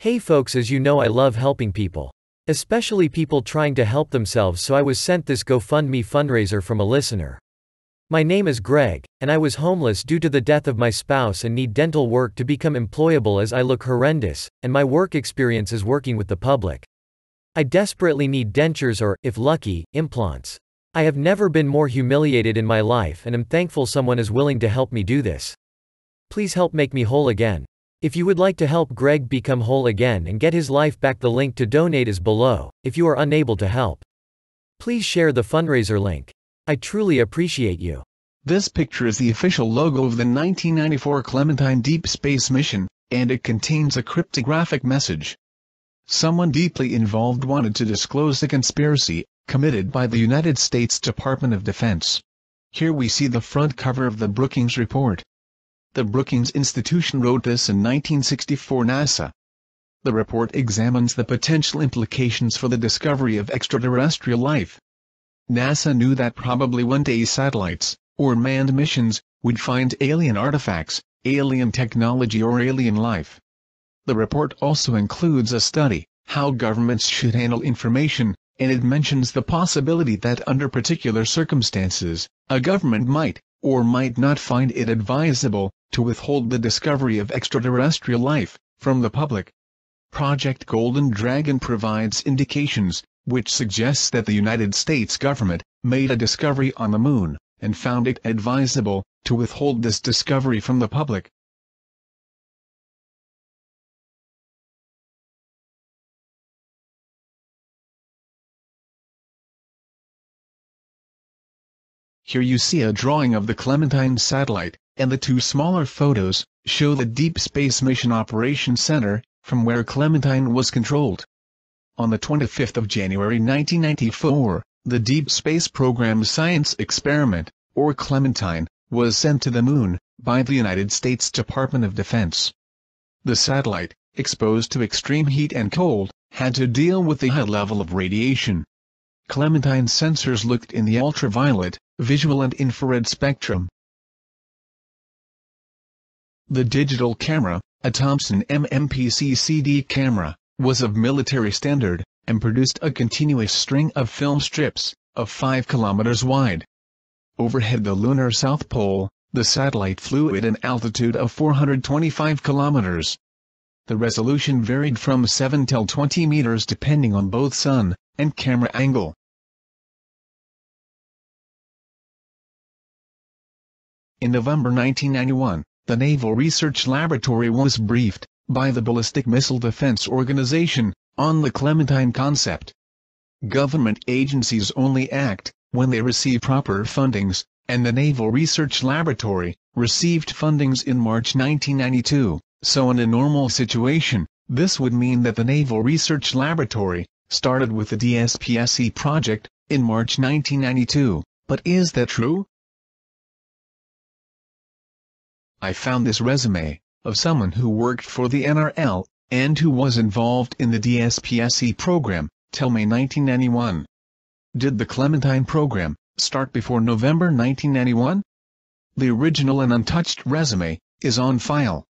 Hey folks as you know I love helping people. Especially people trying to help themselves so I was sent this GoFundMe fundraiser from a listener. My name is Greg, and I was homeless due to the death of my spouse and need dental work to become employable as I look horrendous, and my work experience is working with the public. I desperately need dentures or, if lucky, implants. I have never been more humiliated in my life and am thankful someone is willing to help me do this. Please help make me whole again. If you would like to help Greg become whole again and get his life back the link to donate is below, if you are unable to help. Please share the fundraiser link. I truly appreciate you. This picture is the official logo of the 1994 Clementine Deep Space Mission, and it contains a cryptographic message. Someone deeply involved wanted to disclose the conspiracy, committed by the United States Department of Defense. Here we see the front cover of the Brookings Report. The Brookings Institution wrote this in 1964 NASA. The report examines the potential implications for the discovery of extraterrestrial life. NASA knew that probably one day satellites, or manned missions, would find alien artifacts, alien technology or alien life. The report also includes a study, how governments should handle information, and it mentions the possibility that under particular circumstances, a government might, or might not find it advisable, to withhold the discovery of extraterrestrial life, from the public. Project Golden Dragon provides indications, which suggests that the United States government, made a discovery on the moon, and found it advisable, to withhold this discovery from the public. Here you see a drawing of the Clementine satellite, and the two smaller photos, show the Deep Space Mission Operations Center, from where Clementine was controlled. On the 25th of January 1994, the Deep Space Program Science Experiment, or Clementine, was sent to the Moon, by the United States Department of Defense. The satellite, exposed to extreme heat and cold, had to deal with the high level of radiation. Clementine's sensors looked in the ultraviolet, visual and infrared spectrum. The digital camera, a Thomson MMPC CD camera, was of military standard, and produced a continuous string of film strips, of 5 kilometers wide. Overhead the lunar south pole, the satellite flew at an altitude of 425 kilometers. The resolution varied from 7 till 20 meters depending on both sun and camera angle. In November 1991, the Naval Research Laboratory was briefed, by the Ballistic Missile Defense Organization, on the Clementine concept. Government agencies only act, when they receive proper fundings, and the Naval Research Laboratory, received fundings in March 1992, so in a normal situation, this would mean that the Naval Research Laboratory, started with the DSPSE project, in March 1992, but is that true? I found this resume, of someone who worked for the NRL, and who was involved in the DSPSE program, till May 1991. Did the Clementine program start before November 1991? The original and untouched resume is on file.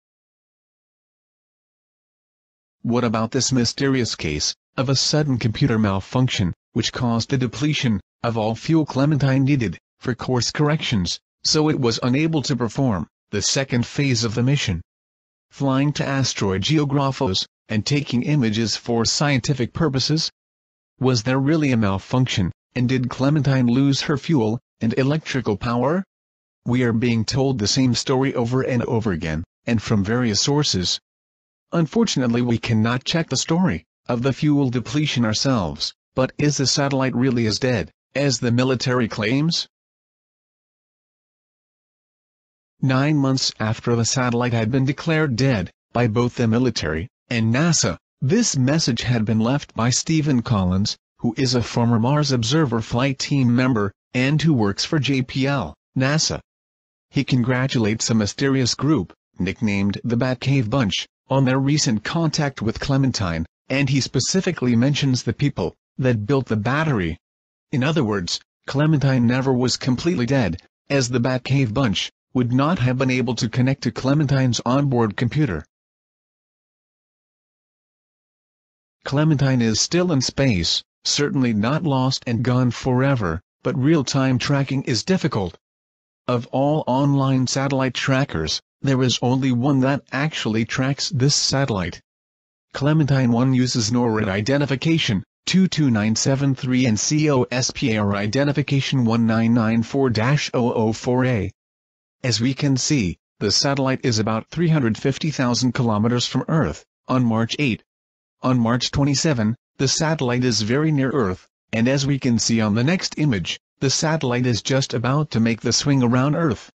What about this mysterious case of a sudden computer malfunction, which caused the depletion of all fuel Clementine needed for course corrections, so it was unable to perform? The second phase of the mission. Flying to asteroid Geographos, and taking images for scientific purposes? Was there really a malfunction, and did Clementine lose her fuel, and electrical power? We are being told the same story over and over again, and from various sources. Unfortunately we cannot check the story, of the fuel depletion ourselves, but is the satellite really as dead, as the military claims? Nine months after the satellite had been declared dead, by both the military and NASA, this message had been left by Stephen Collins, who is a former Mars Observer Flight Team member, and who works for JPL, NASA. He congratulates a mysterious group, nicknamed the Batcave Bunch, on their recent contact with Clementine, and he specifically mentions the people that built the battery. In other words, Clementine never was completely dead, as the Batcave Bunch would not have been able to connect to Clementine's onboard computer. Clementine is still in space, certainly not lost and gone forever, but real-time tracking is difficult. Of all online satellite trackers, there is only one that actually tracks this satellite. Clementine 1 uses NORAD identification, 22973 and COSPAR identification 1994-004A. As we can see, the satellite is about 350,000 kilometers from Earth, on March 8. On March 27, the satellite is very near Earth, and as we can see on the next image, the satellite is just about to make the swing around Earth.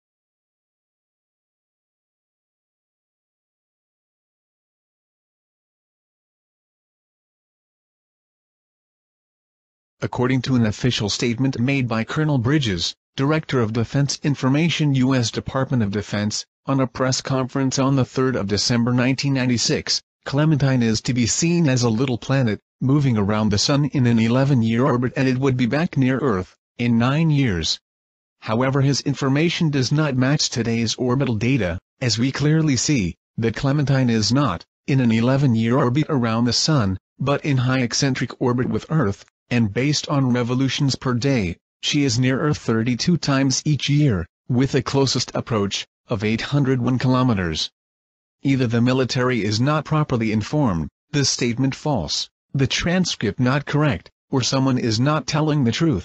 According to an official statement made by Colonel Bridges, Director of Defense Information U.S. Department of Defense, on a press conference on 3 December 1996, Clementine is to be seen as a little planet, moving around the Sun in an 11-year orbit and it would be back near Earth, in 9 years. However his information does not match today's orbital data, as we clearly see, that Clementine is not, in an 11-year orbit around the Sun, but in high eccentric orbit with Earth, and based on revolutions per day, she is near Earth 32 times each year, with a closest approach, of 801 kilometers. Either the military is not properly informed, the statement false, the transcript not correct, or someone is not telling the truth.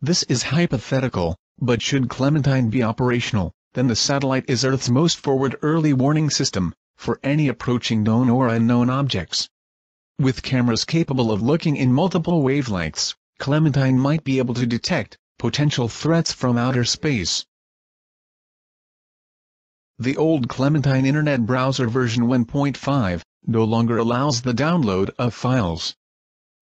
This is hypothetical, but should Clementine be operational, then the satellite is Earth's most forward early warning system, for any approaching known or unknown objects. With cameras capable of looking in multiple wavelengths, Clementine might be able to detect potential threats from outer space. The old Clementine Internet Browser version 1.5 no longer allows the download of files.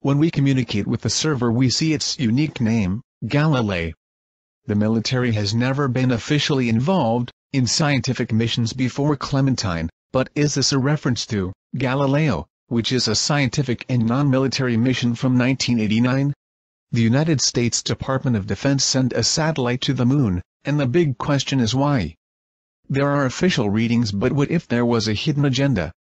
When we communicate with the server we see its unique name, Galilei. The military has never been officially involved in scientific missions before Clementine, but is this a reference to Galileo, which is a scientific and non-military mission from 1989? The United States Department of Defense sent a satellite to the moon, and the big question is why? There are official readings but what if there was a hidden agenda?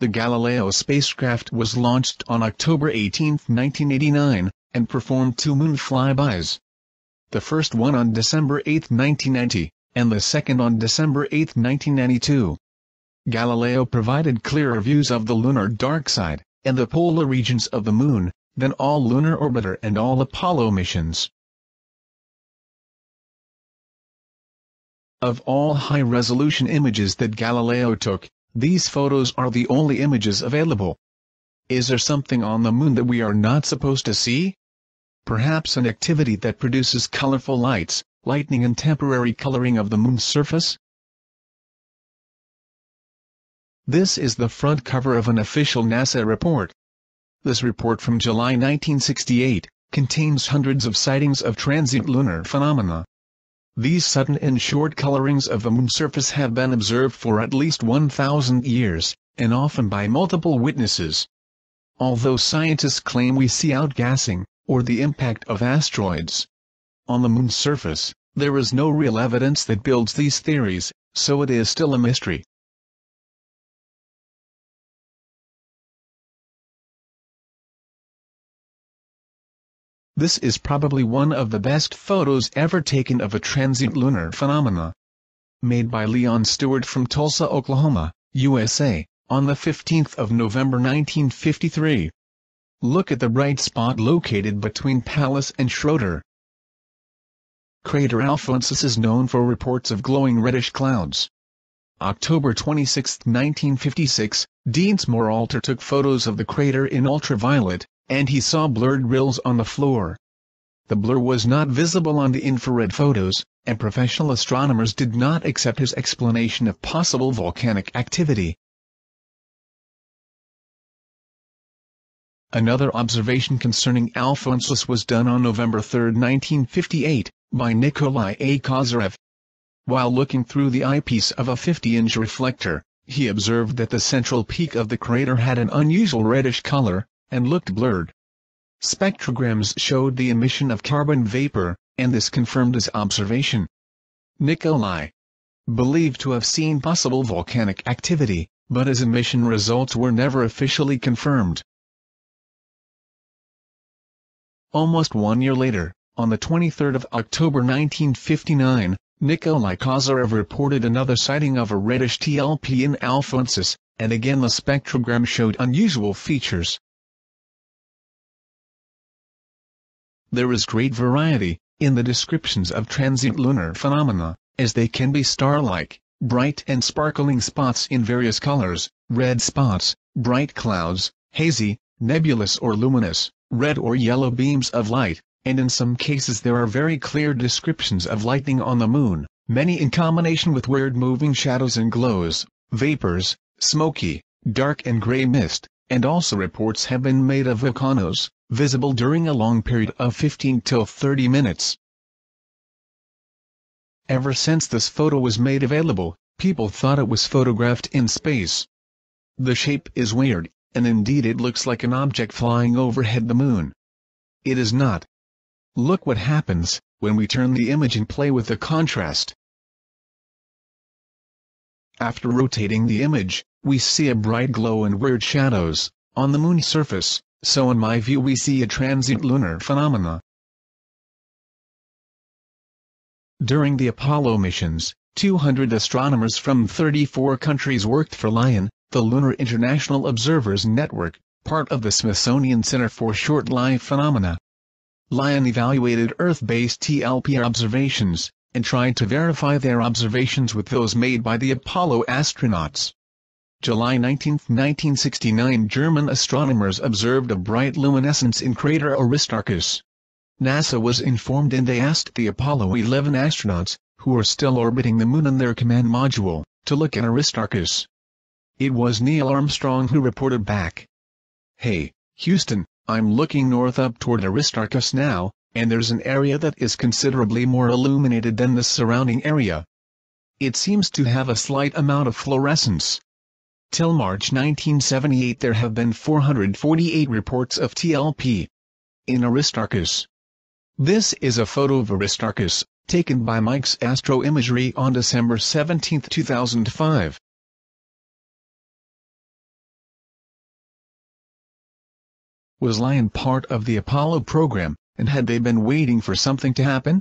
The Galileo spacecraft was launched on October 18, 1989, and performed two moon flybys. The first one on December 8, 1990, and the second on December 8, 1992. Galileo provided clearer views of the lunar dark side, and the polar regions of the moon, than all lunar orbiter and all Apollo missions. Of all high-resolution images that Galileo took, these photos are the only images available. Is there something on the moon that we are not supposed to see? Perhaps an activity that produces colorful lights, lightning and temporary coloring of the moon's surface? This is the front cover of an official NASA report. This report from July 1968 contains hundreds of sightings of transient lunar phenomena. These sudden and short colorings of the moon's surface have been observed for at least 1,000 years, and often by multiple witnesses. Although scientists claim we see outgassing, or the impact of asteroids, on the moon's surface, there is no real evidence that builds these theories, so it is still a mystery. This is probably one of the best photos ever taken of a transient lunar phenomena. Made by Leon Stewart from Tulsa, Oklahoma, USA, on the 15th of November 1953. Look at the bright spot located between Pallas and Schröter. Crater Alphonsus is known for reports of glowing reddish clouds. October 26, 1956, Dinsmore Alter took photos of the crater in ultraviolet, and he saw blurred rills on the floor. The blur was not visible on the infrared photos, and professional astronomers did not accept his explanation of possible volcanic activity. Another observation concerning Alphonsus was done on November 3, 1958, by Nikolai A. Kozyrev. While looking through the eyepiece of a 50-inch reflector, he observed that the central peak of the crater had an unusual reddish color, and looked blurred. Spectrograms showed the emission of carbon vapor, and this confirmed his observation. Nikolai. Believed to have seen possible volcanic activity, but his emission results were never officially confirmed. Almost one year later, on the 23rd of October 1959, Nikolai Kozyrev reported another sighting of a reddish TLP in Alphonsus, and again the spectrogram showed unusual features. There is great variety, in the descriptions of transient lunar phenomena, as they can be star-like, bright and sparkling spots in various colors, red spots, bright clouds, hazy, nebulous or luminous, red or yellow beams of light, and in some cases there are very clear descriptions of lightning on the moon, many in combination with weird moving shadows and glows, vapors, smoky, dark and gray mist, and also reports have been made of volcanoes, visible during a long period of 15 till 30 minutes. Ever since this photo was made available, people thought it was photographed in space. The shape is weird, and indeed it looks like an object flying overhead the moon. It is not, Look what happens, when we turn the image and play with the contrast. After rotating the image, we see a bright glow and weird shadows, on the moon's surface, so in my view we see a transient lunar phenomena. During the Apollo missions, 200 astronomers from 34 countries worked for LION, the Lunar International Observers Network, part of the Smithsonian Center for Short-Lived Phenomena. LION evaluated Earth-based TLP observations, and tried to verify their observations with those made by the Apollo astronauts. July 19, 1969 German astronomers observed a bright luminescence in crater Aristarchus. NASA was informed and they asked the Apollo 11 astronauts, who were still orbiting the Moon in their command module, to look at Aristarchus. It was Neil Armstrong who reported back. Hey, Houston, I'm looking north up toward Aristarchus now, and there's an area that is considerably more illuminated than the surrounding area. It seems to have a slight amount of fluorescence. Till March 1978 there have been 448 reports of TLP in Aristarchus. This is a photo of Aristarchus, taken by Mike's Astro Imagery on December 17, 2005. Was LION part of the Apollo program, and had they been waiting for something to happen?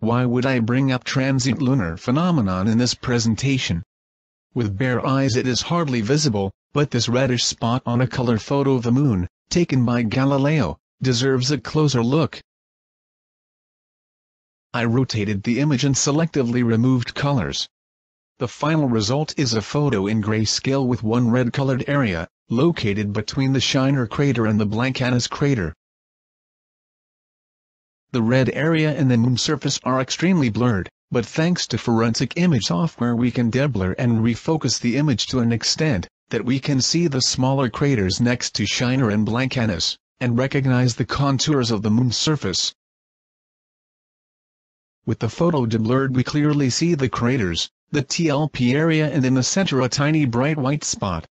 Why would I bring up transient lunar phenomenon in this presentation? With bare eyes it is hardly visible, but this reddish spot on a color photo of the moon, taken by Galileo, deserves a closer look. I rotated the image and selectively removed colors. The final result is a photo in grayscale with one red-colored area, located between the Scheiner crater and the Blancanus crater. The red area and the moon surface are extremely blurred, but thanks to forensic image software we can deblur and refocus the image to an extent that we can see the smaller craters next to Scheiner and Blancanus, and recognize the contours of the moon's surface. With the photo deblurred we clearly see the craters, the TLP area and in the center a tiny bright white spot.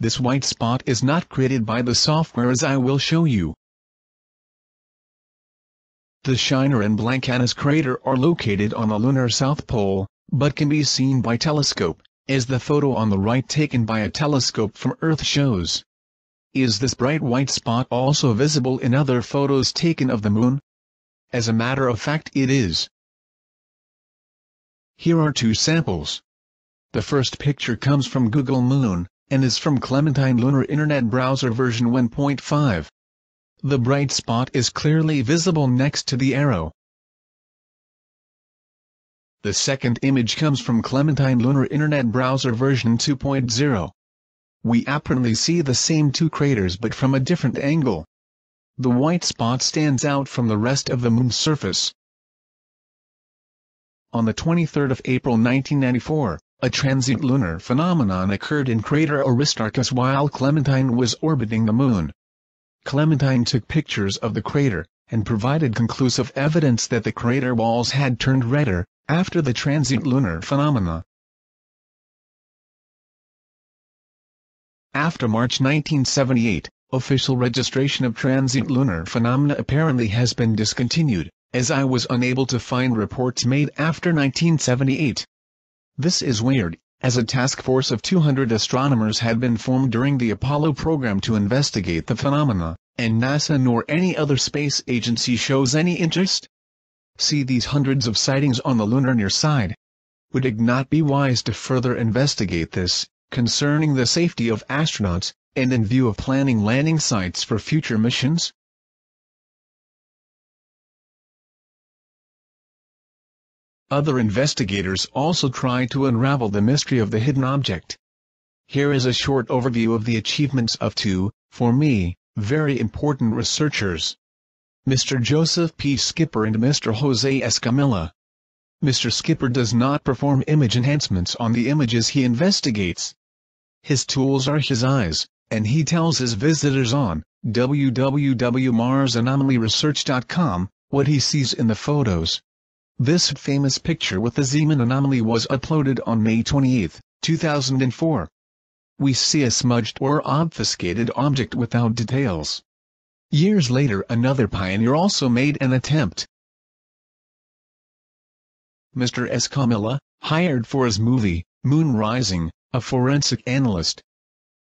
This white spot is not created by the software as I will show you. The Scheiner and Blancanus crater are located on the lunar south pole, but can be seen by telescope, as the photo on the right taken by a telescope from Earth shows. Is this bright white spot also visible in other photos taken of the moon? As a matter of fact it is. Here are two samples. The first picture comes from Google Moon, and is from Clementine Lunar Internet Browser version 1.5. The bright spot is clearly visible next to the arrow. The second image comes from Clementine Lunar Internet Browser version 2.0. We apparently see the same two craters but from a different angle. The white spot stands out from the rest of the moon's surface. On the 23rd of April 1994, a transient lunar phenomenon occurred in crater Aristarchus while Clementine was orbiting the Moon. Clementine took pictures of the crater, and provided conclusive evidence that the crater walls had turned redder, after the transient lunar phenomena. After March 1978, official registration of transient lunar phenomena apparently has been discontinued, as I was unable to find reports made after 1978. This is weird, as a task force of 200 astronomers had been formed during the Apollo program to investigate the phenomena, and NASA nor any other space agency shows any interest? See these hundreds of sightings on the lunar near side. Would it not be wise to further investigate this, concerning the safety of astronauts, and in view of planning landing sites for future missions? Other investigators also try to unravel the mystery of the hidden object. Here is a short overview of the achievements of two, for me, very important researchers. Mr. Joseph P. Skipper and Mr. Jose Escamilla. Mr. Skipper does not perform image enhancements on the images he investigates. His tools are his eyes, and he tells his visitors on www.marsanomalyresearch.com what he sees in the photos. This famous picture with the Zeeman anomaly was uploaded on May 28, 2004. We see a smudged or obfuscated object without details. Years later another pioneer also made an attempt. Mr. Escamilla, hired for his movie, Moon Rising, a forensic analyst.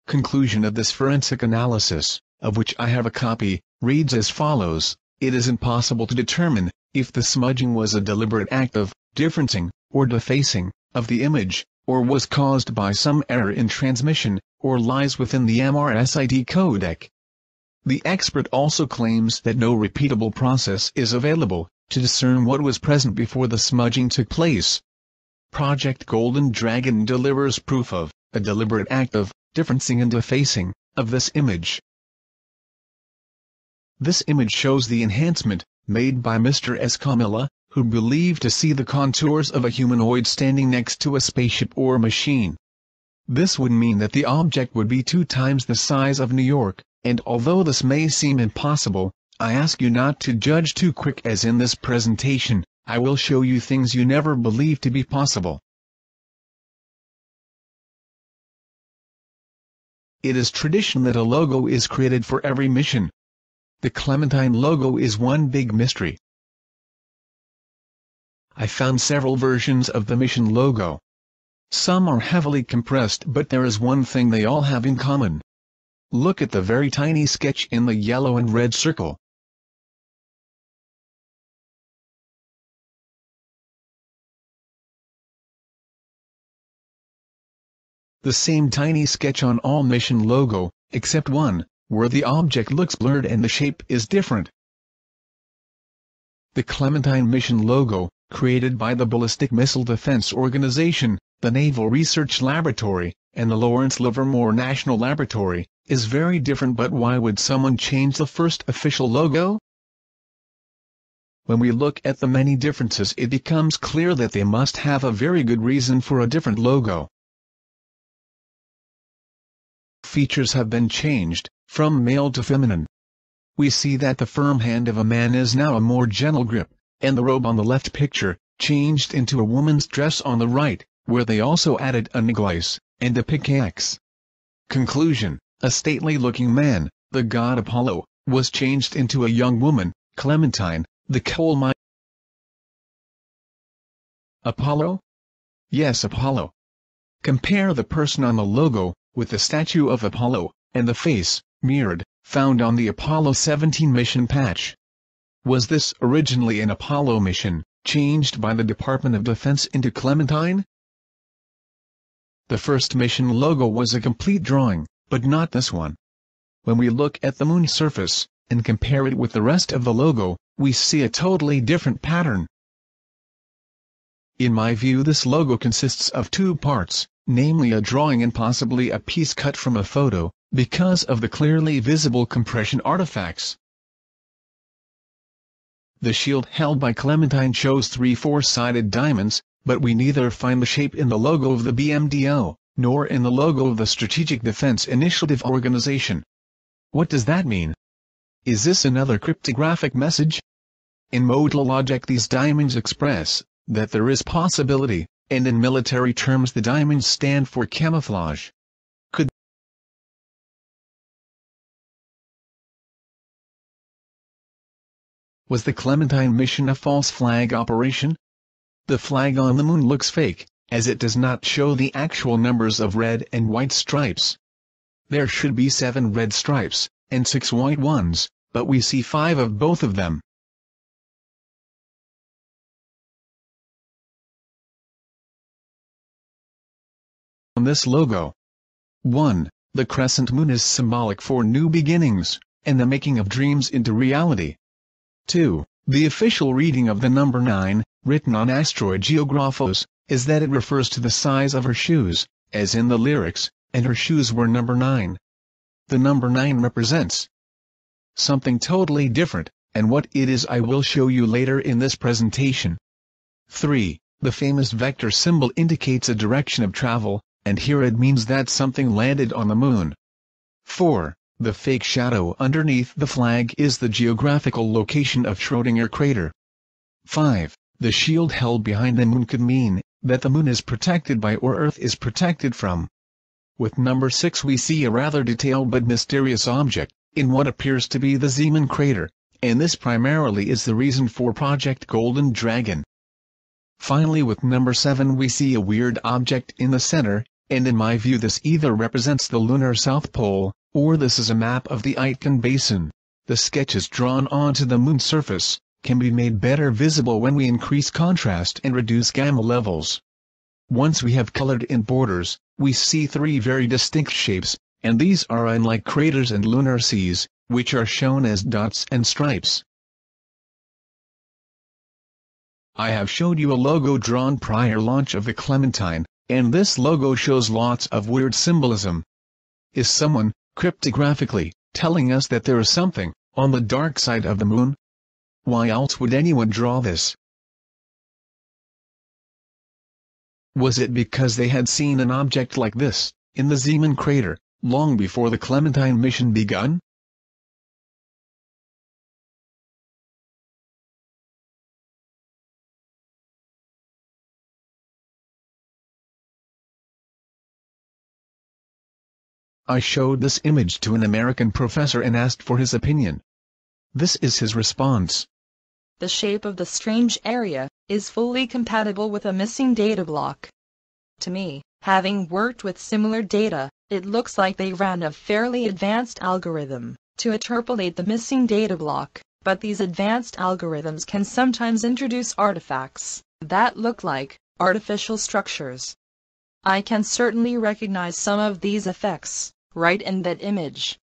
Conclusion of this forensic analysis, of which I have a copy, reads as follows, it is impossible to determine, if the smudging was a deliberate act of differencing, or defacing, of the image, or was caused by some error in transmission, or lies within the MRSID codec. The expert also claims that no repeatable process is available, to discern what was present before the smudging took place. Project Golden Dragon delivers proof of, a deliberate act of, differencing and defacing, of this image. This image shows the enhancement, made by Mr. Escamilla, who believed to see the contours of a humanoid standing next to a spaceship or machine. This would mean that the object would be two times the size of New York, and although this may seem impossible, I ask you not to judge too quick as in this presentation, I will show you things you never believed to be possible. It is tradition that a logo is created for every mission, the Clementine logo is one big mystery. I found several versions of the mission logo. Some are heavily compressed but there is one thing they all have in common. Look at the very tiny sketch in the yellow and red circle. The same tiny sketch on all mission logo, except one, where the object looks blurred and the shape is different. The Clementine mission logo, created by the Ballistic Missile Defense Organization, the Naval Research Laboratory, and the Lawrence Livermore National Laboratory, is very different but why would someone change the first official logo? When we look at the many differences it becomes clear that they must have a very good reason for a different logo. Features have been changed, from male to feminine. We see that the firm hand of a man is now a more gentle grip, and the robe on the left picture, changed into a woman's dress on the right, where they also added a necklace, and a pickaxe. Conclusion, a stately-looking man, the god Apollo, was changed into a young woman, Clementine, the coal mine. Apollo? Yes Apollo. Compare the person on the logo, with the statue of Apollo, and the face, mirrored, found on the Apollo 17 mission patch. Was this originally an Apollo mission, changed by the Department of Defense into Clementine? The first mission logo was a complete drawing, but not this one. When we look at the moon surface, and compare it with the rest of the logo, we see a totally different pattern. In my view this logo consists of two parts, namely a drawing and possibly a piece cut from a photo, because of the clearly visible compression artifacts. The shield held by Clementine shows three four-sided diamonds, but we neither find the shape in the logo of the BMDO, nor in the logo of the Strategic Defense Initiative Organization. What does that mean? Is this another cryptographic message? In modal logic these diamonds express, that there is possibility, and in military terms the diamonds stand for camouflage. Was the Clementine mission a false flag operation? The flag on the moon looks fake, as it does not show the actual numbers of red and white stripes. There should be seven red stripes, and six white ones, but we see five of both of them. On this logo. 1. The crescent moon is symbolic for new beginnings, and the making of dreams into reality. 2. The official reading of the number 9, written on Asteroid Geographos, is that it refers to the size of her shoes, as in the lyrics, and her shoes were number 9. The number 9 represents something totally different, and what it is I will show you later in this presentation. 3. The famous vector symbol indicates a direction of travel, and here it means that something landed on the moon. 4. The fake shadow underneath the flag is the geographical location of Schrödinger crater. 5. The shield held behind the moon could mean that the moon is protected by or Earth is protected from. With number 6 we see a rather detailed but mysterious object, in what appears to be the Zeeman crater, and this primarily is the reason for Project Golden Dragon. Finally with number 7 we see a weird object in the center, and in my view this either represents the lunar south pole, or this is a map of the Aitken Basin. The sketches drawn onto the moon's surface, can be made better visible when we increase contrast and reduce gamma levels. Once we have colored in borders, we see three very distinct shapes, and these are unlike craters and lunar seas, which are shown as dots and stripes. I have showed you a logo drawn prior launch of the Clementine, and this logo shows lots of weird symbolism. Is someone, cryptographically, telling us that there is something, on the dark side of the moon? Why else would anyone draw this? Was it because they had seen an object like this, in the Zeeman crater, long before the Clementine mission begun? I showed this image to an American professor and asked for his opinion. This is his response. The shape of the strange area is fully compatible with a missing data block. To me, having worked with similar data, it looks like they ran a fairly advanced algorithm to interpolate the missing data block, but these advanced algorithms can sometimes introduce artifacts that look like artificial structures. I can certainly recognize some of these effects right in that image.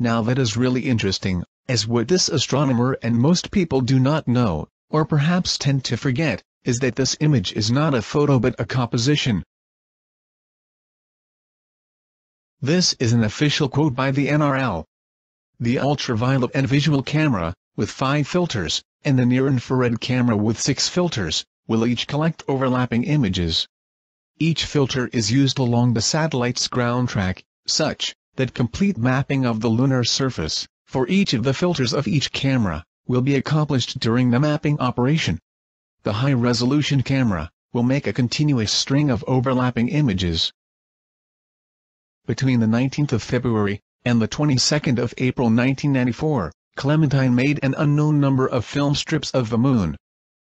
Now that is really interesting, as what this astronomer and most people do not know, or perhaps tend to forget, is that this image is not a photo but a composition. This is an official quote by the NRL. The ultraviolet and visual camera, with five filters, and the near-infrared camera with six filters, will each collect overlapping images. Each filter is used along the satellite's ground track, such that complete mapping of the lunar surface, for each of the filters of each camera, will be accomplished during the mapping operation. The high-resolution camera will make a continuous string of overlapping images. Between the 19th of February and the 22nd of April 1994, Clementine made an unknown number of film strips of the moon.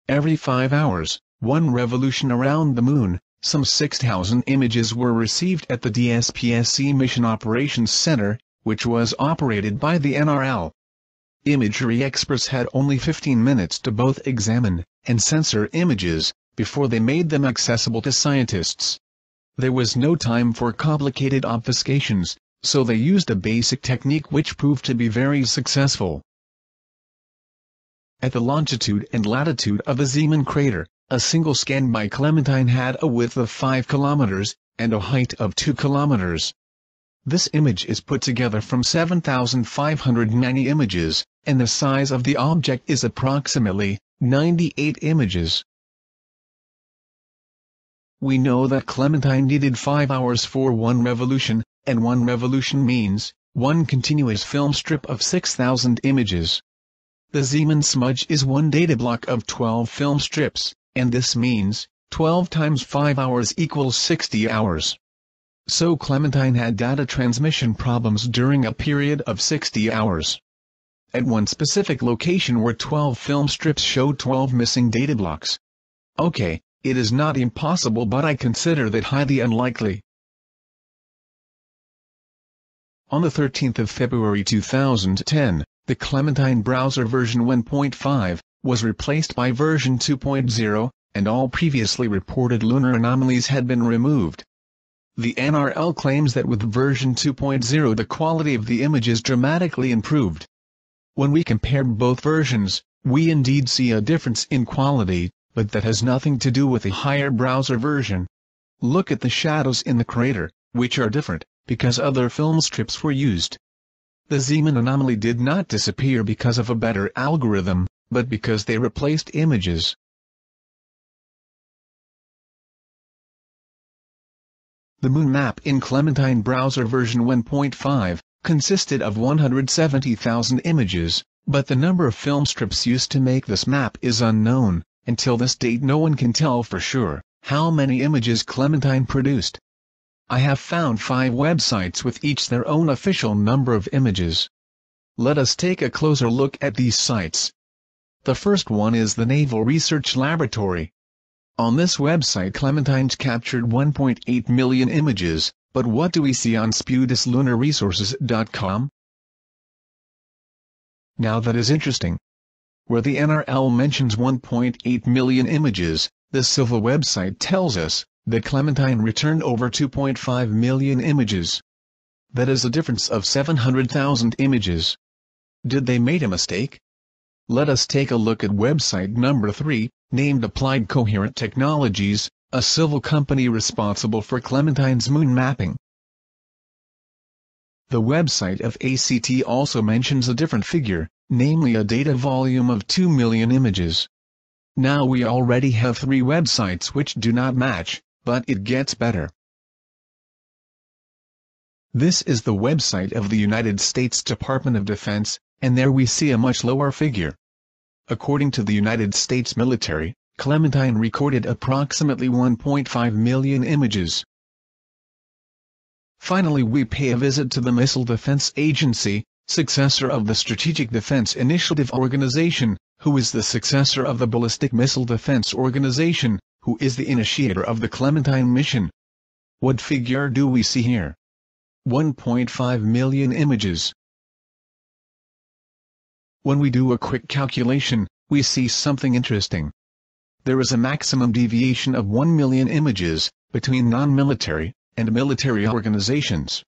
Every five hours, one revolution around the moon, some 6,000 images were received at the DSPSE Mission Operations Center, which was operated by the NRL. Imagery experts had only 15 minutes to both examine and censor images, before they made them accessible to scientists. There was no time for complicated obfuscations, so they used a basic technique which proved to be very successful. At the longitude and latitude of the Zeeman crater, a single scan by Clementine had a width of 5 kilometers, and a height of 2 kilometers. This image is put together from 7,590 images, and the size of the object is approximately 98 images. We know that Clementine needed 5 hours for one revolution, and one revolution means, one continuous film strip of 6,000 images. The Zeeman smudge is one data block of 12 film strips, and this means, 12 times 5 hours equals 60 hours. So Clementine had data transmission problems during a period of 60 hours. At one specific location where 12 film strips showed 12 missing data blocks. Okay, it is not impossible but I consider that highly unlikely. On the 13th of February 2010, the Clementine browser version 1.5 was replaced by version 2.0, and all previously reported lunar anomalies had been removed. The NRL claims that with version 2.0 the quality of the images dramatically improved. When we compare both versions, we indeed see a difference in quality, but that has nothing to do with the higher browser version. Look at the shadows in the crater, which are different, because other film strips were used. The Zeeman anomaly did not disappear because of a better algorithm, but because they replaced images. The moon map in Clementine browser version 1.5 consisted of 170,000 images, but the number of film strips used to make this map is unknown. Until this date no one can tell for sure how many images Clementine produced. I have found five websites with each their own official number of images. Let us take a closer look at these sites. The first one is the Naval Research Laboratory. On this website Clementine's captured 1.8 million images, but what do we see on SPUDISLunarResources.com? Now that is interesting. Where the NRL mentions 1.8 million images, the civil website tells us that Clementine returned over 2.5 million images. That is a difference of 700,000 images. Did they make a mistake? Let us take a look at website number 3, named Applied Coherent Technologies, a civil company responsible for Clementine's moon mapping. The website of ACT also mentions a different figure, namely a data volume of 2 million images. Now we already have three websites which do not match, but it gets better. This is the website of the United States Department of Defense, and there we see a much lower figure. According to the United States military, Clementine recorded approximately 1.5 million images. Finally we pay a visit to the Missile Defense Agency, successor of the Strategic Defense Initiative Organization, who is the successor of the Ballistic Missile Defense Organization, who is the initiator of the Clementine mission. What figure do we see here? 1.5 million images. When we do a quick calculation, we see something interesting. There is a maximum deviation of 1 million images, between non-military, and military organizations.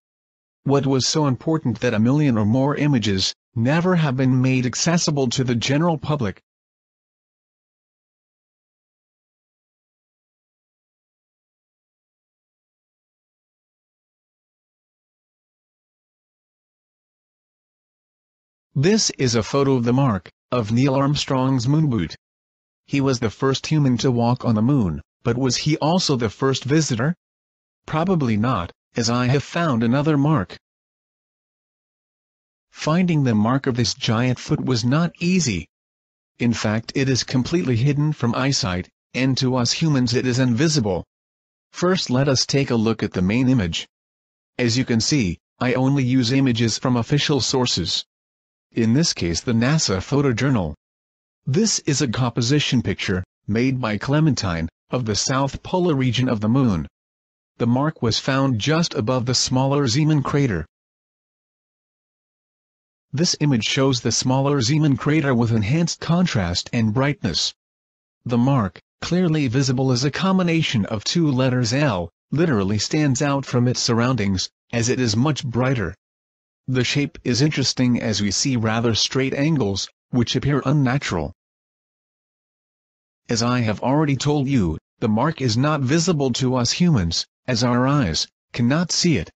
What was so important that a million or more images, never have been made accessible to the general public? This is a photo of the mark, of Neil Armstrong's moon boot. He was the first human to walk on the moon, but was he also the first visitor? Probably not, as I have found another mark. Finding the mark of this giant foot was not easy. In fact it is completely hidden from eyesight, and to us humans it is invisible. First let us take a look at the main image. As you can see, I only use images from official sources in this case the NASA photojournal. This is a composition picture, made by Clementine, of the south polar region of the Moon. The mark was found just above the smaller Zeeman crater. This image shows the smaller Zeeman crater with enhanced contrast and brightness. The mark, clearly visible as a combination of two letters L, literally stands out from its surroundings, as it is much brighter. The shape is interesting as we see rather straight angles, which appear unnatural. As I have already told you, the mark is not visible to us humans, as our eyes cannot see it.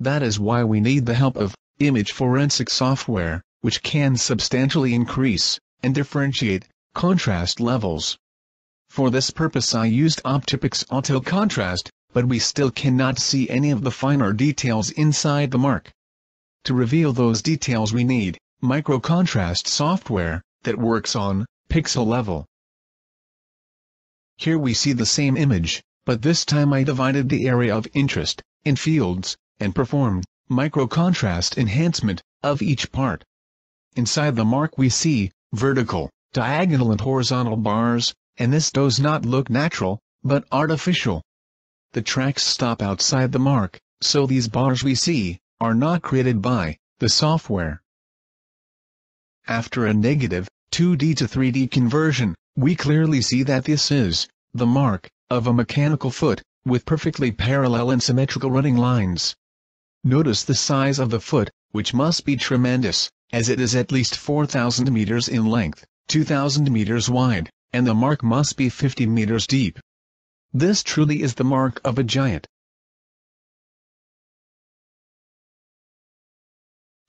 That is why we need the help of image forensic software, which can substantially increase and differentiate contrast levels. For this purpose I used OptiPix Auto Contrast, but we still cannot see any of the finer details inside the mark. To reveal those details we need microcontrast software that works on pixel level. Here we see the same image, but this time I divided the area of interest in fields and performed microcontrast enhancement of each part. Inside the mark we see, vertical, diagonal and horizontal bars, and this does not look natural, but artificial. The tracks stop outside the mark, so these bars we see, are not created by, the software. After a negative, 2D to 3D conversion, we clearly see that this is, the mark, of a mechanical foot, with perfectly parallel and symmetrical running lines. Notice the size of the foot, which must be tremendous, as it is at least 4,000 meters in length, 2,000 meters wide, and the mark must be 50 meters deep. This truly is the mark of a giant.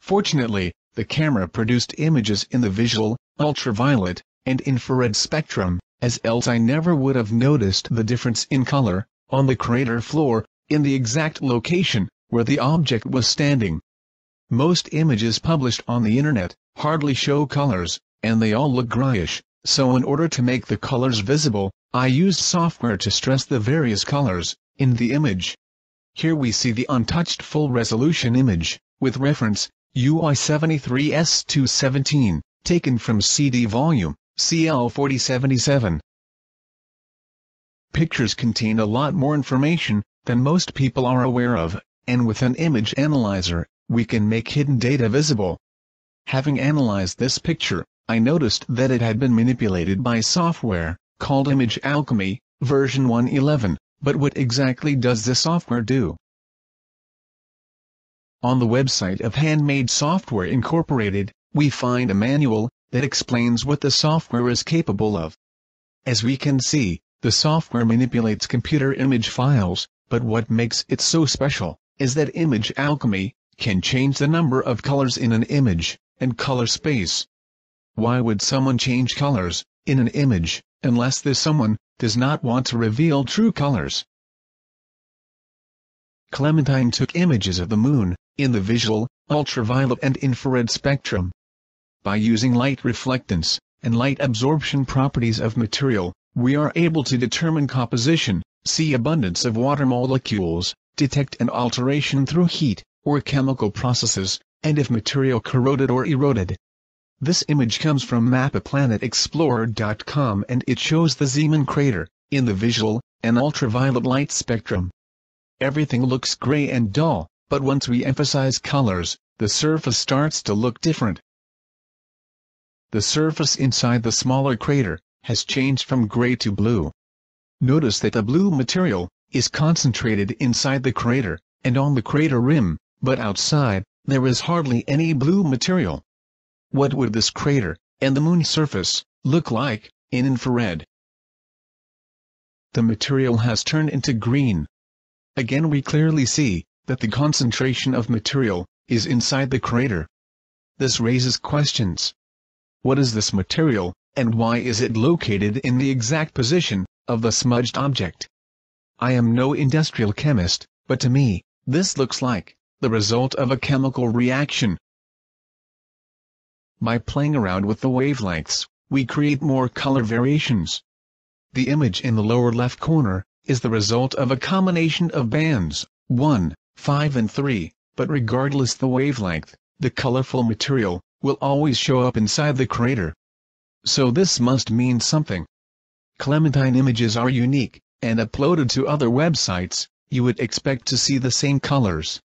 Fortunately, the camera produced images in the visual, ultraviolet, and infrared spectrum, as else I never would have noticed the difference in color, on the crater floor, in the exact location, where the object was standing. Most images published on the internet, hardly show colors, and they all look grayish, so in order to make the colors visible, I used software to stress the various colors, in the image. Here we see the untouched full resolution image, with reference, UI73S217, taken from CD volume, CL4077. Pictures contain a lot more information than most people are aware of, and with an image analyzer, we can make hidden data visible. Having analyzed this picture, I noticed that it had been manipulated by software, called Image Alchemy, version 111, but what exactly does this software do? On the website of Handmade Software Incorporated, we find a manual that explains what the software is capable of. As we can see, the software manipulates computer image files, but what makes it so special is that Image Alchemy can change the number of colors in an image and color space. Why would someone change colors in an image unless this someone does not want to reveal true colors? Clementine took images of the moon in the visual, ultraviolet and infrared spectrum. By using light reflectance and light absorption properties of material, we are able to determine composition, see abundance of water molecules, detect an alteration through heat or chemical processes, and if material corroded or eroded. This image comes from mapaplanetexplorer.com and it shows the Zeeman crater, in the visual, and ultraviolet light spectrum. Everything looks gray and dull, but once we emphasize colors, the surface starts to look different. The surface inside the smaller crater has changed from gray to blue. Notice that the blue material is concentrated inside the crater and on the crater rim, but outside, there is hardly any blue material. What would this crater, and the moon surface, look like, in infrared? The material has turned into green. Again we clearly see, that the concentration of material is inside the crater. This raises questions. What is this material, and why is it located in the exact position of the smudged object? I am no industrial chemist, but to me, this looks like the result of a chemical reaction. By playing around with the wavelengths, we create more color variations. The image in the lower left corner is the result of a combination of bands, 1, 5 and 3, but regardless the wavelength, the colorful material will always show up inside the crater. So this must mean something. Clementine images are unique, and uploaded to other websites, you would expect to see the same colors.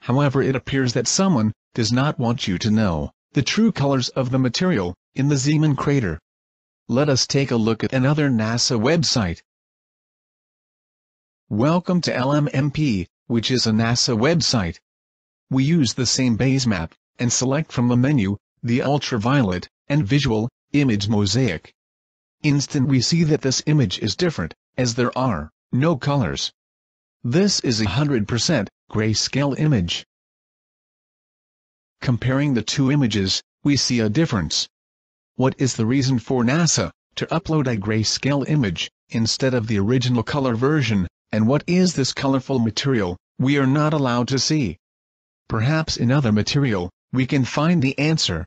However it appears that someone does not want you to know the true colors of the material in the Zeeman crater. Let us take a look at another NASA website. Welcome to LMMP, which is a NASA website. We use the same base map, and select from the menu, the ultraviolet, and visual, image mosaic. Instant we see that this image is different, as there are, no colors. This is a 100% grayscale image. Comparing the two images, we see a difference. What is the reason for NASA to upload a grayscale image, instead of the original color version, and what is this colorful material, we are not allowed to see? Perhaps in other material, we can find the answer.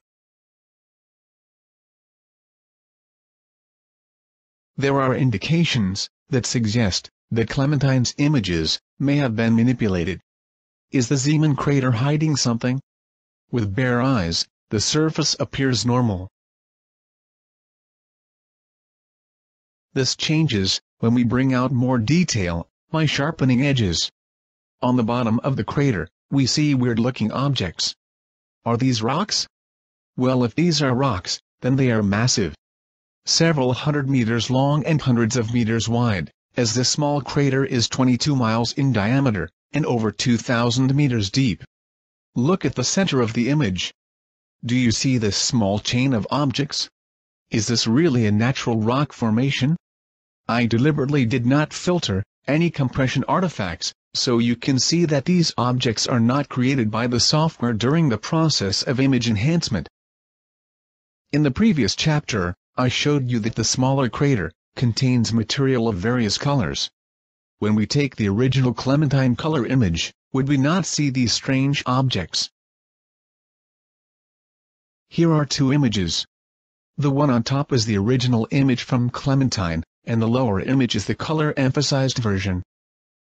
There are indications that suggest that Clementine's images may have been manipulated. Is the Zeeman crater hiding something? With bare eyes, the surface appears normal. This changes, when we bring out more detail, by sharpening edges. On the bottom of the crater, we see weird-looking objects. Are these rocks? Well if these are rocks, then they are massive. Several hundred meters long and hundreds of meters wide, as this small crater is 22 miles in diameter, and over 2,000 meters deep. Look at the center of the image. Do you see this small chain of objects? Is this really a natural rock formation? I deliberately did not filter any compression artifacts, so you can see that these objects are not created by the software during the process of image enhancement. In the previous chapter, I showed you that the smaller crater contains material of various colors. When we take the original Clementine color image, would we not see these strange objects? Here are two images. The one on top is the original image from Clementine, and the lower image is the color-emphasized version.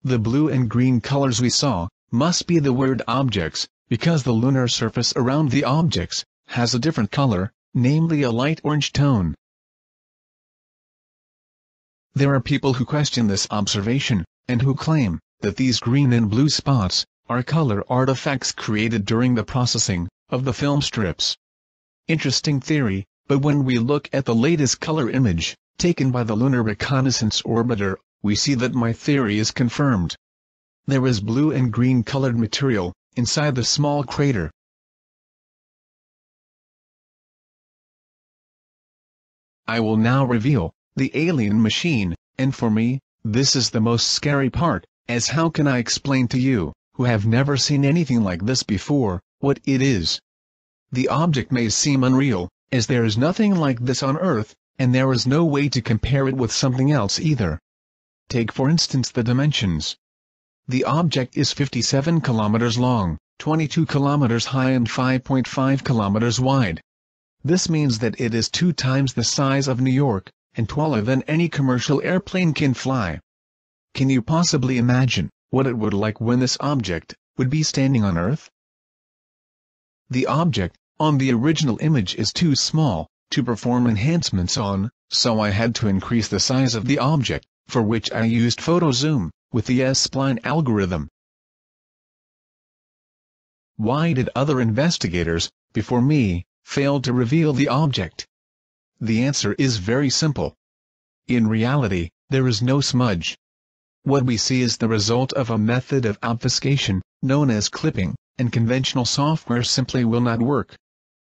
The blue and green colors we saw, must be the weird objects, because the lunar surface around the objects, has a different color, namely a light orange tone. There are people who question this observation, and who claim, that these green and blue spots, are color artifacts created during the processing, of the film strips. Interesting theory, but when we look at the latest color image, taken by the Lunar Reconnaissance Orbiter, we see that my theory is confirmed. There is blue and green colored material, inside the small crater. I will now reveal, the alien machine, and for me, this is the most scary part, as how can I explain to you, who have never seen anything like this before, what it is. The object may seem unreal, as there is nothing like this on Earth, and there is no way to compare it with something else either. Take for instance the dimensions. The object is 57 kilometers long, 22 kilometers high and 5.5 kilometers wide. This means that it is two times the size of New York, and taller than any commercial airplane can fly. Can you possibly imagine what it would like when this object would be standing on Earth? The object on the original image is too small, to perform enhancements on, so I had to increase the size of the object, for which I used photo zoom, with the S-spline algorithm. Why did other investigators, before me, fail to reveal the object? The answer is very simple. In reality, there is no smudge. What we see is the result of a method of obfuscation, known as clipping, and conventional software simply will not work.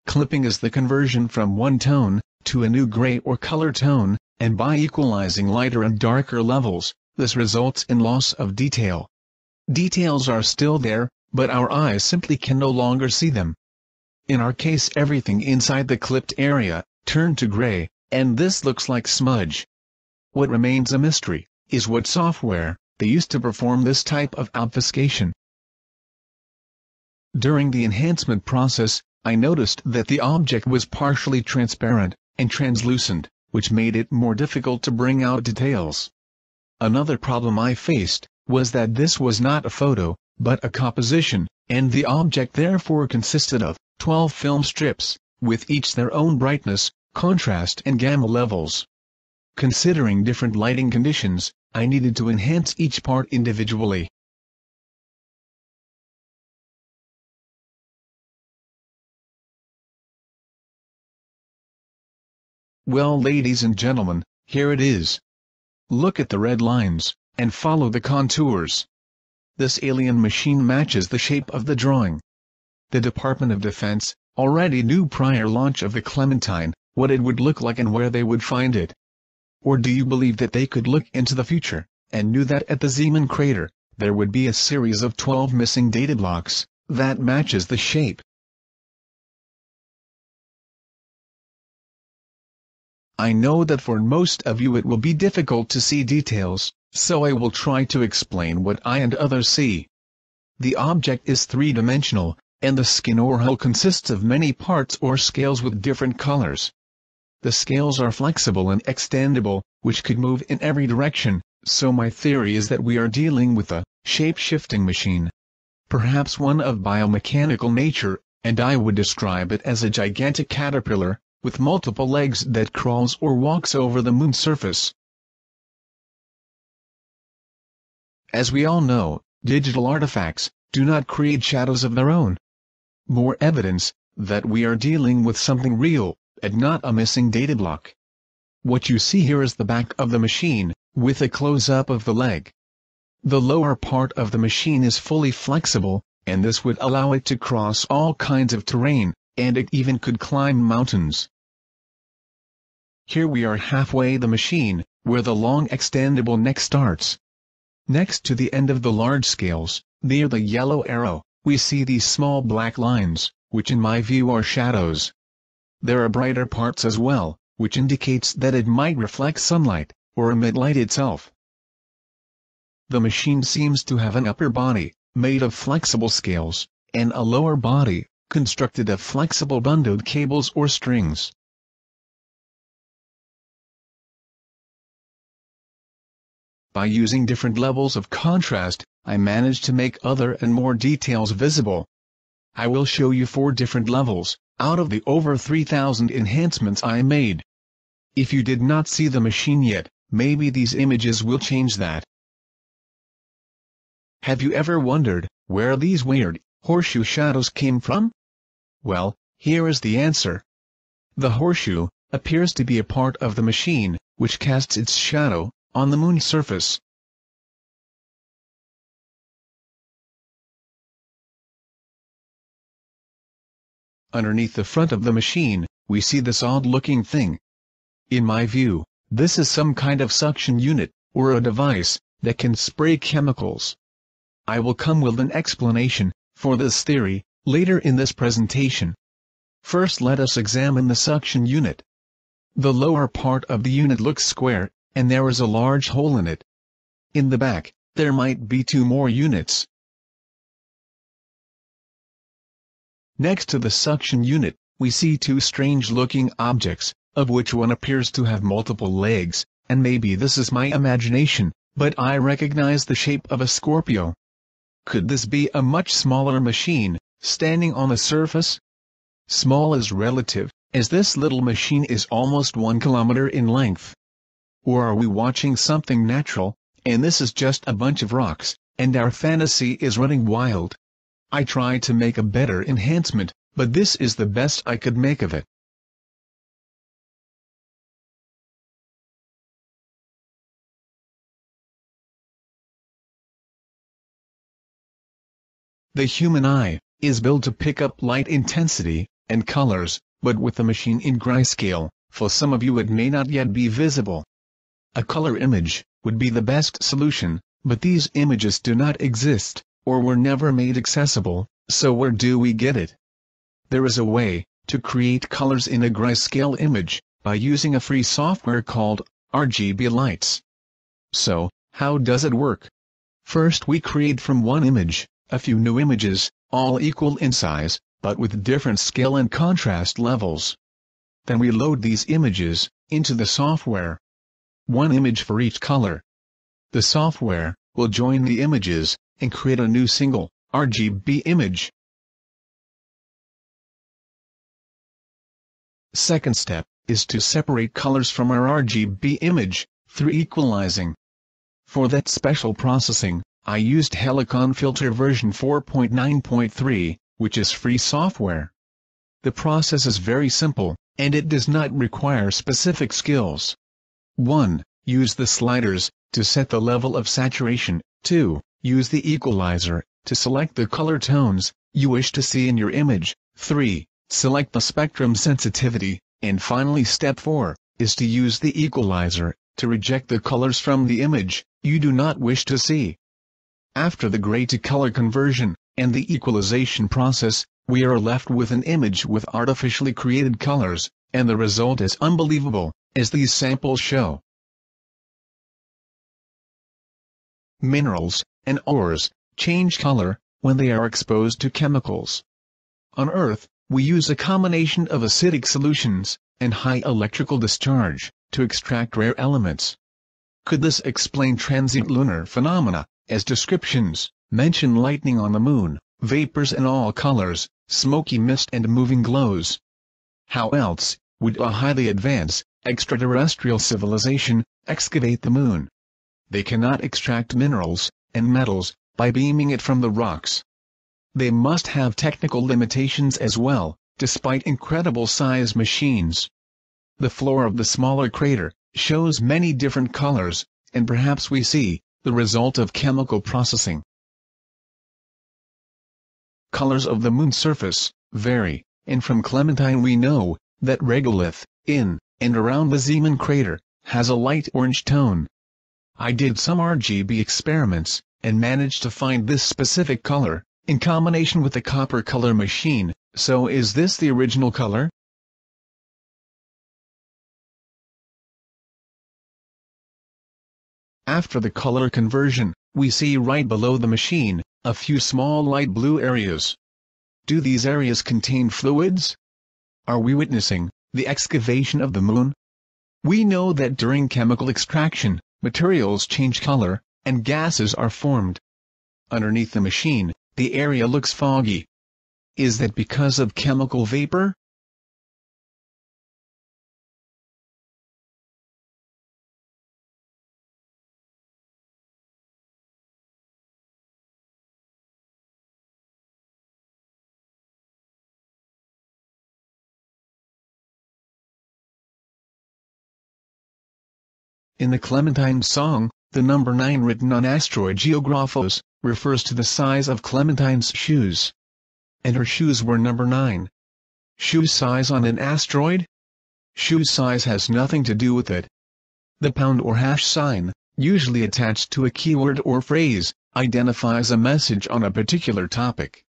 Clipping is the conversion from one tone, to a new gray or color tone, and by equalizing lighter and darker levels, this results in loss of detail. Details are still there, but our eyes simply can no longer see them. In our case everything inside the clipped area, turned to gray, and this looks like smudge. What remains a mystery, is what software, they used to perform this type of obfuscation. During the enhancement process, I noticed that the object was partially transparent, and translucent, which made it more difficult to bring out details. Another problem I faced, was that this was not a photo, but a composition, and the object therefore consisted of 12 film strips, with each their own brightness, contrast and gamma levels. Considering different lighting conditions, I needed to enhance each part individually. Well ladies and gentlemen, here it is. Look at the red lines, and follow the contours. This alien machine matches the shape of the drawing. The Department of Defense already knew prior launch of the Clementine, what it would look like and where they would find it. Or do you believe that they could look into the future, and knew that at the Zeeman crater, there would be a series of 12 missing data blocks, that matches the shape, I know that for most of you it will be difficult to see details, so I will try to explain what I and others see. The object is three-dimensional, and the skin or hull consists of many parts or scales with different colors. The scales are flexible and extendable, which could move in every direction, so my theory is that we are dealing with a shape-shifting machine. Perhaps one of biomechanical nature, and I would describe it as a gigantic caterpillar, with multiple legs that crawls or walks over the moon's surface. As we all know, digital artifacts do not create shadows of their own. More evidence that we are dealing with something real, and not a missing data block. What you see here is the back of the machine, with a close-up of the leg. The lower part of the machine is fully flexible, and this would allow it to cross all kinds of terrain, and it even could climb mountains. Here we are halfway the machine, where the long extendable neck starts. Next to the end of the large scales, near the yellow arrow, we see these small black lines, which in my view are shadows. There are brighter parts as well, which indicates that it might reflect sunlight, or emit light itself. The machine seems to have an upper body, made of flexible scales, and a lower body, constructed of flexible bundled cables or strings. By using different levels of contrast, I managed to make other and more details visible. I will show you four different levels, out of the over 3000 enhancements I made. If you did not see the machine yet, maybe these images will change that. Have you ever wondered, where these weird, horseshoe shadows came from? Well, here is the answer. The horseshoe, appears to be a part of the machine, which casts its shadow, on the moon's surface. Underneath the front of the machine, we see this odd-looking thing. In my view, this is some kind of suction unit, or a device, that can spray chemicals. I will come with an explanation, for this theory, later in this presentation. First let us examine the suction unit. The lower part of the unit looks square, and there is a large hole in it. In the back, there might be two more units. Next to the suction unit, we see two strange-looking objects, of which one appears to have multiple legs, and maybe this is my imagination, but I recognize the shape of a Scorpio. Could this be a much smaller machine, standing on the surface? Small is relative, as this little machine is almost one kilometer in length. Or are we watching something natural, and this is just a bunch of rocks, and our fantasy is running wild? I tried to make a better enhancement, but this is the best I could make of it. The human eye is built to pick up light intensity and colors, but with the machine in grayscale, for some of you it may not yet be visible. A color image would be the best solution, but these images do not exist, or were never made accessible, so where do we get it? There is a way to create colors in a grayscale image, by using a free software called RGB Lights. So, how does it work? First we create from one image, a few new images, all equal in size, but with different scale and contrast levels. Then we load these images into the software, one image for each color. The software will join the images and create a new single RGB image. Second step is to separate colors from our RGB image through equalizing. For that special processing, I used Helicon Filter version 4.9.3, which is free software. The process is very simple, and it does not require specific skills. 1. Use the sliders, to set the level of saturation. 2. Use the equalizer, to select the color tones, you wish to see in your image. 3. Select the spectrum sensitivity, and finally step 4, is to use the equalizer, to reject the colors from the image, you do not wish to see. After the gray to color conversion, and the equalization process, we are left with an image with artificially created colors, and the result is unbelievable as these samples show. Minerals and ores change color when they are exposed to chemicals. On Earth, we use a combination of acidic solutions and high electrical discharge to extract rare elements. Could this explain transient lunar phenomena, as descriptions mention lightning on the moon, vapors in all colors, smoky mist and moving glows. How else would a highly advanced, extraterrestrial civilization excavate the moon? They cannot extract minerals and metals by beaming it from the rocks. They must have technical limitations as well, despite incredible size machines. The floor of the smaller crater shows many different colors, and perhaps we see the result of chemical processing. Colors of the moon's surface vary, and from Clementine we know that regolith, in and around the Zeeman crater, has a light orange tone. I did some RGB experiments, and managed to find this specific color, in combination with the copper color machine, so is this the original color? After the color conversion, we see right below the machine, a few small light blue areas. Do these areas contain fluids? Are we witnessing the excavation of the moon? We know that during chemical extraction, materials change color, and gases are formed. Underneath the machine, the area looks foggy. Is that because of chemical vapor? In the Clementine song, the number 9 written on asteroid Geographos, refers to the size of Clementine's shoes. And her shoes were number 9. Shoe size on an asteroid? Shoe size has nothing to do with it. The pound or hash sign, usually attached to a keyword or phrase, identifies a message on a particular topic.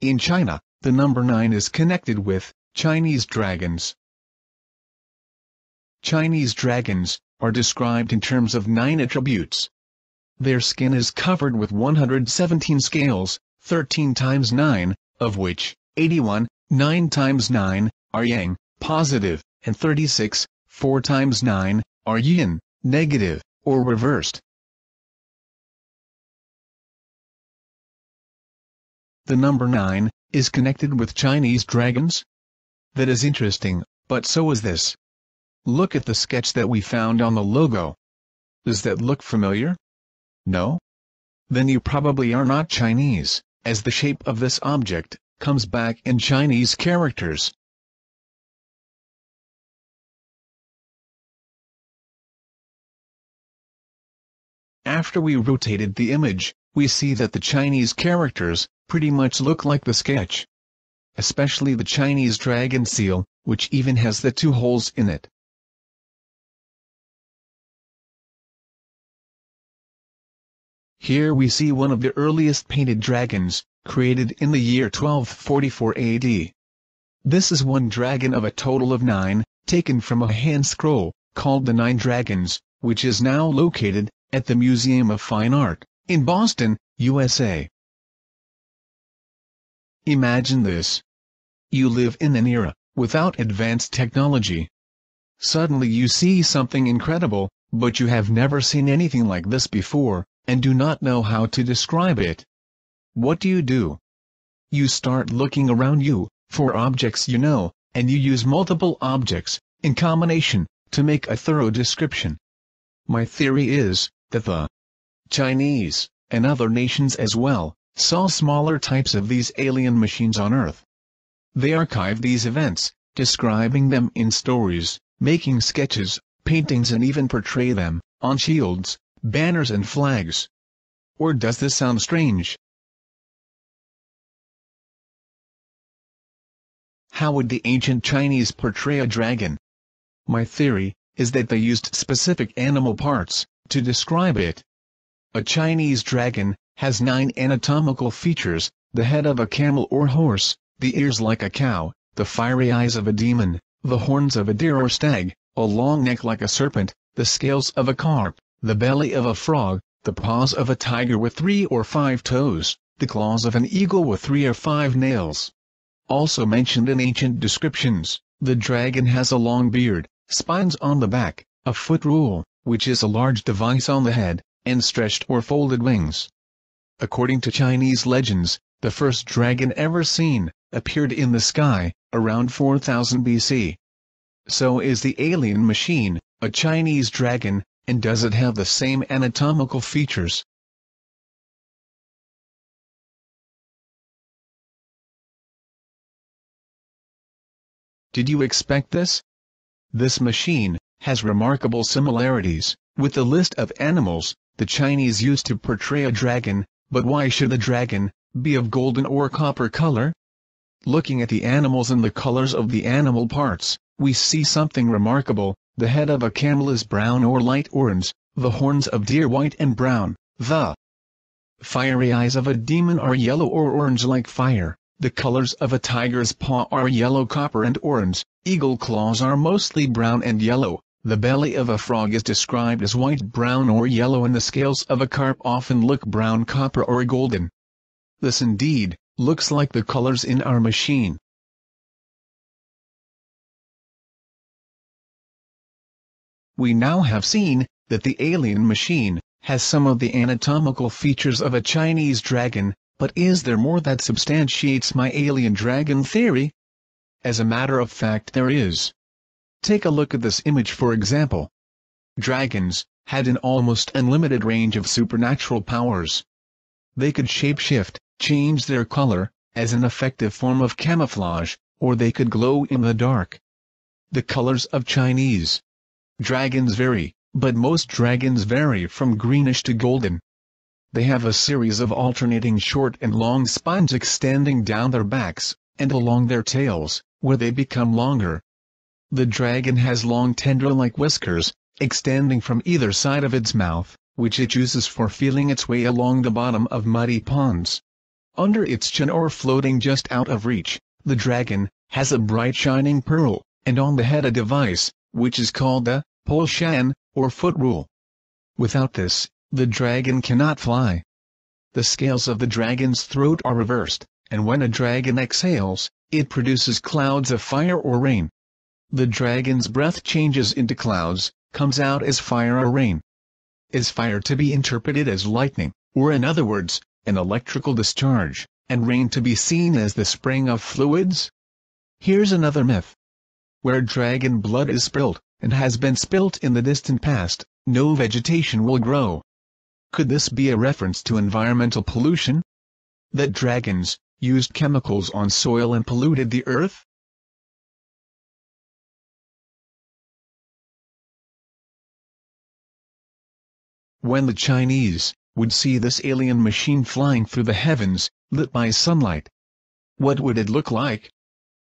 In China, the number 9 is connected with Chinese dragons. Chinese dragons, are described in terms of nine attributes. Their skin is covered with 117 scales, 13 times 9, of which 81, 9 times 9, are yang, positive, and 36, 4 times 9, are yin, negative, or reversed. The number 9 is connected with Chinese dragons? That is interesting, but so is this. Look at the sketch that we found on the logo. Does that look familiar? No? Then you probably are not Chinese, as the shape of this object comes back in Chinese characters. After we rotated the image, we see that the Chinese characters pretty much look like the sketch. Especially the Chinese dragon seal, which even has the two holes in it. Here we see one of the earliest painted dragons, created in the year 1244 AD. This is one dragon of a total of nine, taken from a hand scroll, called the Nine Dragons, which is now located, at the Museum of Fine Art, in Boston, USA. Imagine this. You live in an era, without advanced technology. Suddenly you see something incredible, but you have never seen anything like this before, and do not know how to describe it. What do you do? You start looking around you, for objects you know, and you use multiple objects, in combination, to make a thorough description. My theory is, that the Chinese, and other nations as well, saw smaller types of these alien machines on Earth. They archive these events, describing them in stories, making sketches, paintings and even portray them, on shields, banners and flags. Or does this sound strange? How would the ancient Chinese portray a dragon? My theory is that they used specific animal parts to describe it. A Chinese dragon has nine anatomical features, the head of a camel or horse, the ears like a cow, the fiery eyes of a demon, the horns of a deer or stag, a long neck like a serpent, the scales of a carp, the belly of a frog, the paws of a tiger with three or five toes, the claws of an eagle with three or five nails. Also mentioned in ancient descriptions, the dragon has a long beard, spines on the back, a foot rule, which is a large device on the head, and stretched or folded wings. According to Chinese legends, the first dragon ever seen, appeared in the sky, around 4000 BC. So is the alien machine, a Chinese dragon, and does it have the same anatomical features? Did you expect this? This machine has remarkable similarities with the list of animals the Chinese used to portray a dragon, but why should the dragon be of golden or copper color? Looking at the animals and the colors of the animal parts, we see something remarkable, the head of a camel is brown or light orange, the horns of deer white and brown, the fiery eyes of a demon are yellow or orange like fire, the colors of a tiger's paw are yellow copper and orange, eagle claws are mostly brown and yellow, the belly of a frog is described as white brown or yellow and the scales of a carp often look brown copper or golden. This indeed, looks like the colors in our machine. We now have seen, that the alien machine, has some of the anatomical features of a Chinese dragon, but is there more that substantiates my alien dragon theory? As a matter of fact there is. Take a look at this image for example. Dragons had an almost unlimited range of supernatural powers. They could shapeshift, change their color, as an effective form of camouflage, or they could glow in the dark. The colors of Chinese dragons vary, but most dragons vary from greenish to golden. They have a series of alternating short and long spines extending down their backs, and along their tails, where they become longer, the dragon has long tendril-like whiskers, extending from either side of its mouth, which it uses for feeling its way along the bottom of muddy ponds. Under its chin or floating just out of reach, the dragon has a bright shining pearl, and on the head a device, which is called the pole shan, or foot rule. Without this, the dragon cannot fly. The scales of the dragon's throat are reversed, and when a dragon exhales, it produces clouds of fire or rain. The dragon's breath changes into clouds, comes out as fire or rain. Is fire to be interpreted as lightning, or in other words, an electrical discharge, and rain to be seen as the spring of fluids? Here's another myth. Where dragon blood is spilt, and has been spilt in the distant past, no vegetation will grow. Could this be a reference to environmental pollution? That dragons used chemicals on soil and polluted the earth? When the Chinese would see this alien machine flying through the heavens, lit by sunlight, what would it look like?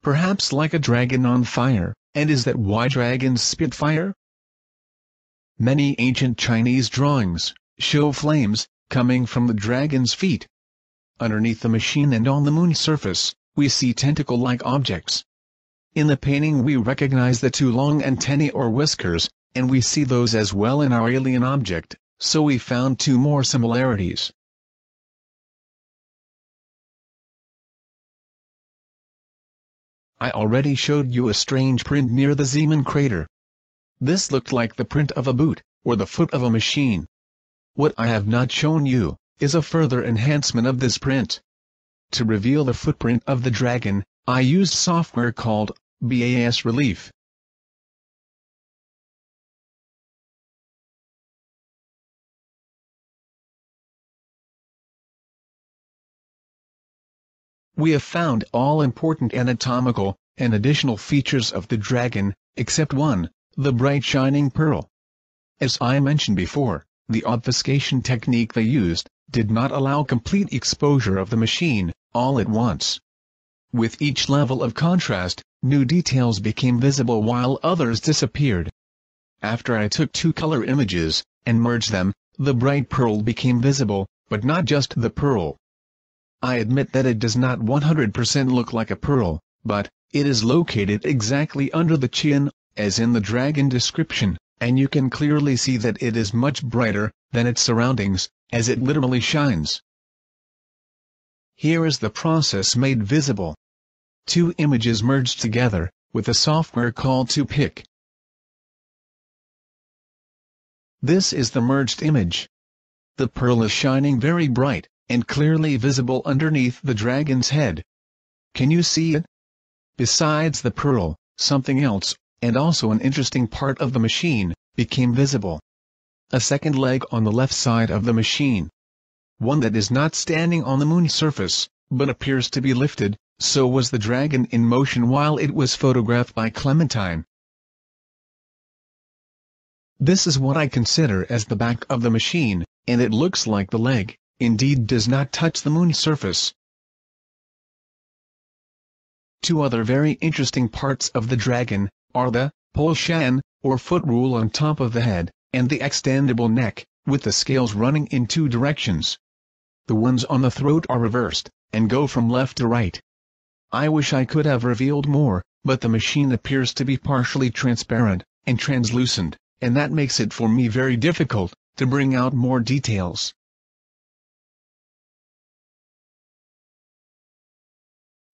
Perhaps like a dragon on fire, and is that why dragons spit fire? Many ancient Chinese drawings show flames coming from the dragon's feet. Underneath the machine and on the moon's surface, we see tentacle-like objects. In the painting we recognize the two long antennae or whiskers, and we see those as well in our alien object so we found two more similarities. I already showed you a strange print near the Zeeman crater. This looked like the print of a boot, or the foot of a machine. What I have not shown you, is a further enhancement of this print. To reveal the footprint of the dragon, I used software called BAS Relief. We have found all important anatomical and additional features of the dragon, except one, the bright shining pearl. As I mentioned before, the obfuscation technique they used did not allow complete exposure of the machine, all at once. With each level of contrast, new details became visible while others disappeared. After I took two color images, and merged them, the bright pearl became visible, but not just the pearl, I admit that it does not 100% look like a pearl, but, it is located exactly under the chin, as in the dragon description, and you can clearly see that it is much brighter, than its surroundings, as it literally shines. Here is the process made visible. Two images merged together, with a software called 2PIC. This is the merged image. The pearl is shining very bright, and clearly visible underneath the dragon's head. Can you see it? Besides the pearl, something else, and also an interesting part of the machine, became visible. A second leg on the left side of the machine. One that is not standing on the moon's surface, but appears to be lifted, so was the dragon in motion while it was photographed by Clementine. This is what I consider as the back of the machine, and it looks like the leg, indeed does not touch the moon's surface. Two other very interesting parts of the dragon, are the polshan, or foot rule on top of the head, and the extendable neck, with the scales running in two directions. The ones on the throat are reversed, and go from left to right. I wish I could have revealed more, but the machine appears to be partially transparent, and translucent, and that makes it for me very difficult to bring out more details.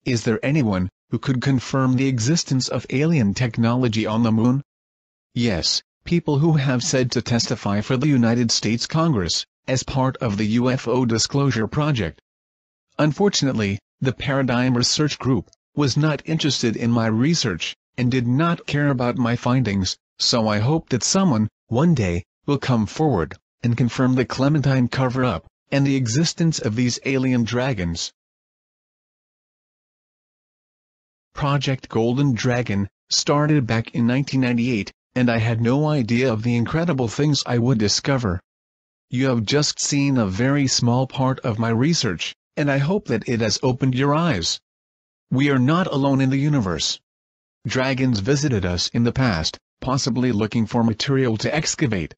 Is there anyone who could confirm the existence of alien technology on the moon? Yes, people who have said to testify for the United States Congress, as part of the UFO Disclosure Project. Unfortunately, the Paradigm Research Group was not interested in my research, and did not care about my findings, so I hope that someone, one day, will come forward, and confirm the Clementine cover-up, and the existence of these alien dragons. Project Golden Dragon, started back in 1998, and I had no idea of the incredible things I would discover. You have just seen a very small part of my research, and I hope that it has opened your eyes. We are not alone in the universe. Dragons visited us in the past, possibly looking for material to excavate.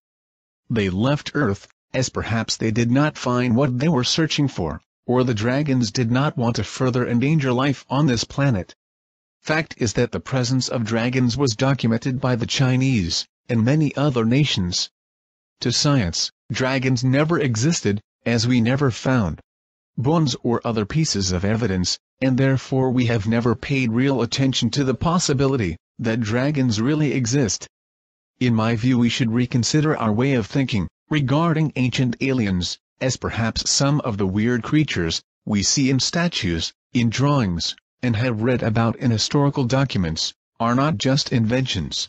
They left Earth, as perhaps they did not find what they were searching for, or the dragons did not want to further endanger life on this planet. Fact is that the presence of dragons was documented by the Chinese, and many other nations. To science, dragons never existed, as we never found bones or other pieces of evidence, and therefore we have never paid real attention to the possibility that dragons really exist. In my view we should reconsider our way of thinking, regarding ancient aliens, as perhaps some of the weird creatures, we see in statues, in drawings, and have read about in historical documents, are not just inventions.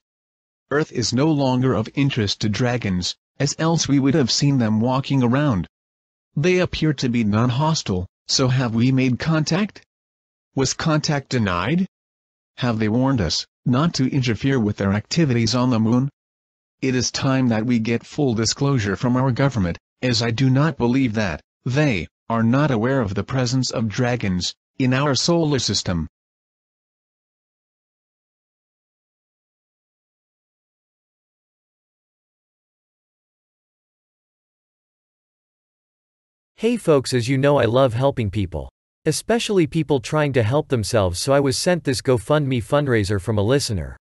Earth is no longer of interest to dragons, as else we would have seen them walking around. They appear to be non-hostile, so have we made contact? Was contact denied? Have they warned us, not to interfere with their activities on the moon? It is time that we get full disclosure from our government, as I do not believe that they are not aware of the presence of dragons in our solar system. Hey folks as you know I love helping people. Especially people trying to help themselves so I was sent this GoFundMe fundraiser from a listener.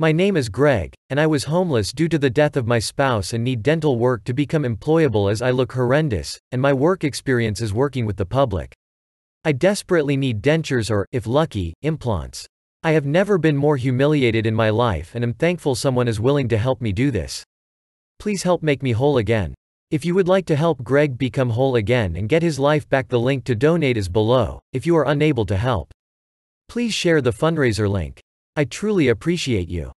My name is Greg, and I was homeless due to the death of my spouse and need dental work to become employable as I look horrendous, and my work experience is working with the public. I desperately need dentures or, if lucky, implants. I have never been more humiliated in my life and am thankful someone is willing to help me do this. Please help make me whole again. If you would like to help Greg become whole again and get his life back the link to donate is below, if you are unable to help. Please share the fundraiser link. I truly appreciate you.